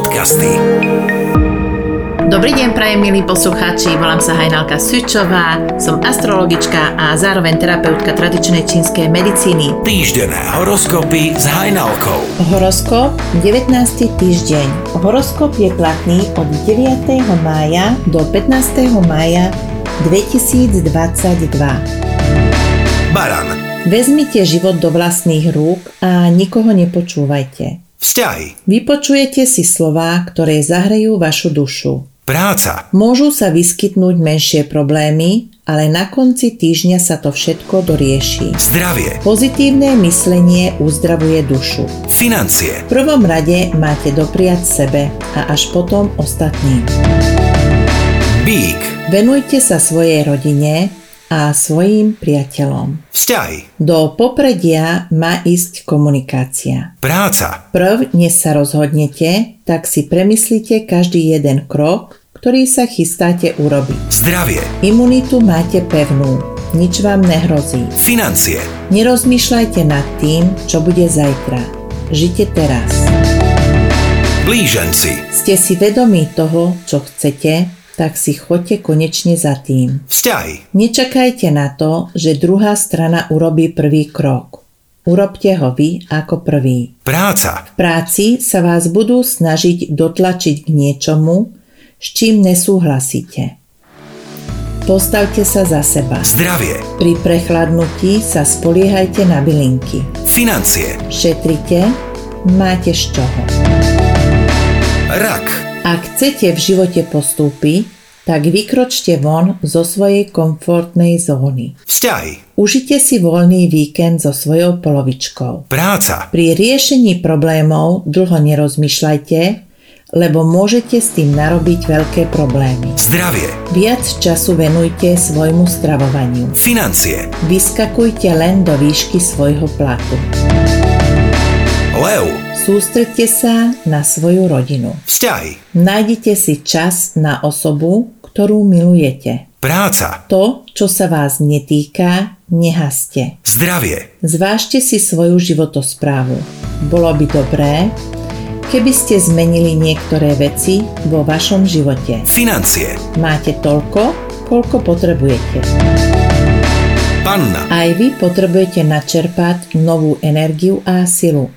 Podcasty. Dobrý deň, prajem milí poslucháči, volám sa Hajnalka Sučová, som astrologička a zároveň terapeutka tradičnej čínskej medicíny. Týždené horoskopy s Hajnalkou. Horoskop 19. týždeň. Horoskop je platný od 9. mája do 15. mája 2022. Baran. Vezmite život do vlastných rúk a nikoho nepočúvajte. Vzťahy. Vypočujete si slová, ktoré zahrejú vašu dušu. Práca. Môžu sa vyskytnúť menšie problémy, ale na konci týždňa sa to všetko dorieši. Zdravie. Pozitívne myslenie uzdravuje dušu. Financie. V prvom rade máte dopriať sebe a až potom ostatným. Bík. Venujte sa svojej rodine a svojim priateľom. Vzťahy. Do popredia má ísť komunikácia. Práca. Prv, než sa rozhodnete, tak si premyslite každý jeden krok, ktorý sa chystáte urobiť. Zdravie. Imunitu máte pevnú, nič vám nehrozí. Financie. Nerozmýšľajte nad tým, čo bude zajtra. Žite teraz. Blíženci. Ste si vedomí toho, čo chcete, tak si choďte konečne za tým. Vzťahy. Nečakajte na to, že druhá strana urobí prvý krok. Urobte ho vy ako prvý. Práca. V práci sa vás budú snažiť dotlačiť k niečomu, s čím nesúhlasíte. Postavte sa za seba. Zdravie. Pri prechladnutí sa spoliehajte na bylinky. Financie. Šetrite, máte z čoho. Rak. Ak chcete v živote postúpiť, tak vykročte von zo svojej komfortnej zóny. Vzťahy. Užite si voľný víkend so svojou polovičkou. Práca. Pri riešení problémov dlho nerozmýšľajte, lebo môžete s tým narobiť veľké problémy. Zdravie. Viac času venujte svojmu stravovaniu. Financie. Vyskakujte len do výšky svojho platu. Lev. Sústredte sa na svoju rodinu. Vzťahy. Nájdite si čas na osobu, ktorú milujete. Práca. To, čo sa vás netýka, nehaste. Zdravie. Zvážte si svoju životosprávu. Bolo by dobré, keby ste zmenili niektoré veci vo vašom živote. Financie. Máte toľko, koľko potrebujete. Panna. Aj vy potrebujete načerpať novú energiu a silu.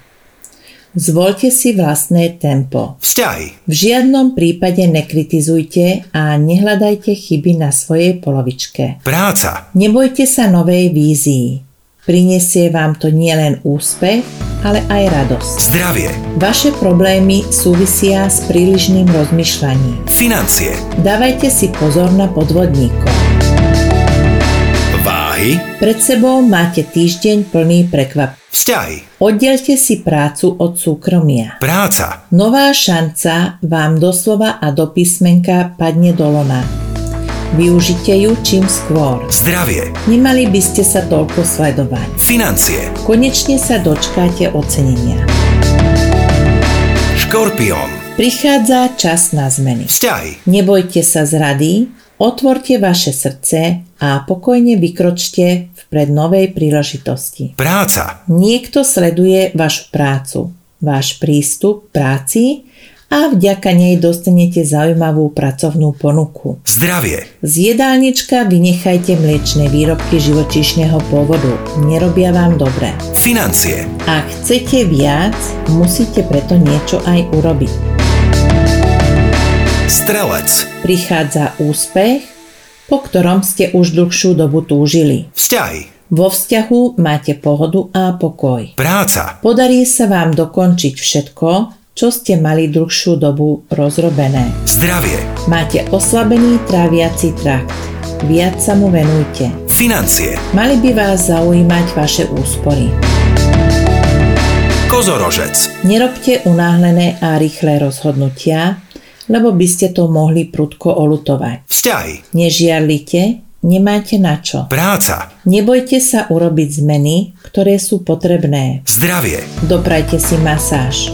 Zvolte si vlastné tempo. Vzťahy. V žiadnom prípade nekritizujte a nehľadajte chyby na svojej polovičke. Práca. Nebojte sa novej vízii. Prinesie vám to nielen úspech, ale aj radosť. Zdravie. Vaše problémy súvisia s prílišným rozmýšľaním. Financie. Dávajte si pozor na podvodníkov. Váhy. Pred sebou máte týždeň plný prekvap. Vzťahy. Oddelte si prácu od súkromia. Práca. Nová šanca vám doslova a do písmenka padne do lona. Využite ju čím skôr. Zdravie. Nemali by ste sa toľko sledovať. Financie. Konečne sa dočkáte ocenenia. Škorpión. Prichádza čas na zmeny. Vzťahy. Nebojte sa zrady, otvorte vaše srdce a pokojne vykročte vpred novej príležitosti. Práca. Niekto sleduje vašu prácu, váš prístup k práci a vďaka nej dostanete zaujímavú pracovnú ponuku. Zdravie. Z jedálnička vynechajte mliečne výrobky živočíšneho pôvodu. Nerobia vám dobre. Financie. Ak chcete viac, musíte preto niečo aj urobiť. Strelec. Prichádza úspech, po ktorom ste už dlhšiu dobu túžili. Vzťahy. Vo vzťahu máte pohodu a pokoj. Práca. Podarí sa vám dokončiť všetko, čo ste mali dlhšiu dobu rozrobené. Zdravie. Máte oslabený tráviaci trakt. Viac sa mu venujte. Financie. Mali by vás zaujímať vaše úspory. Kozorožec. Nerobte unáhlené a rýchle rozhodnutia, lebo by ste to mohli prudko olutovať. Vzťahy. Nežiarlite, nemáte na čo. Práca. Nebojte sa urobiť zmeny, ktoré sú potrebné. Zdravie. Doprajte si masáž.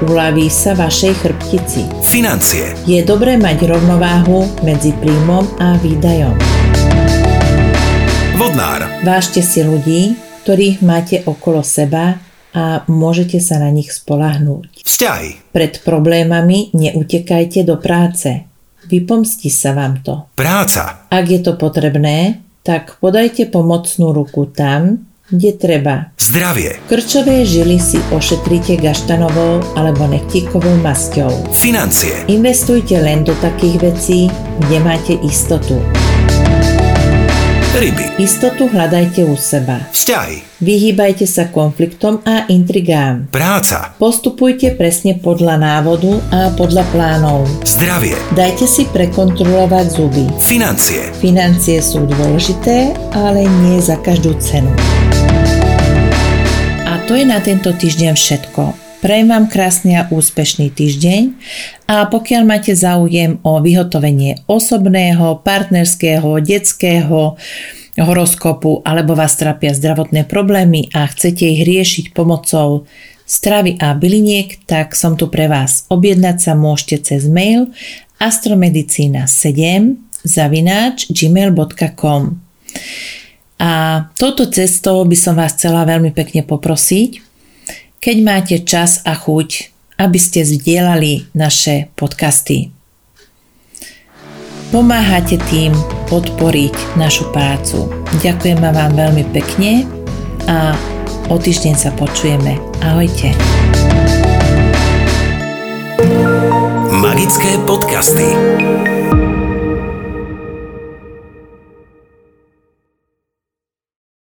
Uľaví sa vašej chrbtici. Financie. Je dobré mať rovnováhu medzi príjmom a výdajom. Vodnár. Vážte si ľudí, ktorých máte okolo seba a môžete sa na nich spolahnúť. Vzťahy. Pred problémami neutekajte do práce. Vypomstí sa vám to. Práca. Ak je to potrebné, tak podajte pomocnú ruku tam, kde treba. Zdravie. Krčové žily si ošetrite gaštanovou alebo nechtíkovou masťou. Financie. Investujte len do takých vecí, kde máte istotu. Ryby. Istotu hľadajte u seba. Vzťahy. Vyhýbajte sa konfliktom a intrigám. Práca. Postupujte presne podľa návodu a podľa plánov. Zdravie. Dajte si prekontrolovať zuby. Financie. Financie sú dôležité, ale nie za každú cenu. A to je na tento týždeň všetko. Prajem vám krásny a úspešný týždeň a pokiaľ máte záujem o vyhotovenie osobného, partnerského, detského horoskopu alebo vás trápia zdravotné problémy a chcete ich riešiť pomocou stravy a byliniek, tak som tu pre vás. Objednať sa môžete cez mail astromedicina7 zavináč gmail.com a touto cestou by som vás chcela veľmi pekne poprosiť, keď máte čas a chuť, aby ste zdieľali naše podcasty. Pomáhate tým podporiť našu prácu. Ďakujem vám veľmi pekne a o týždeň sa počujeme. Ahojte. Magické podcasty.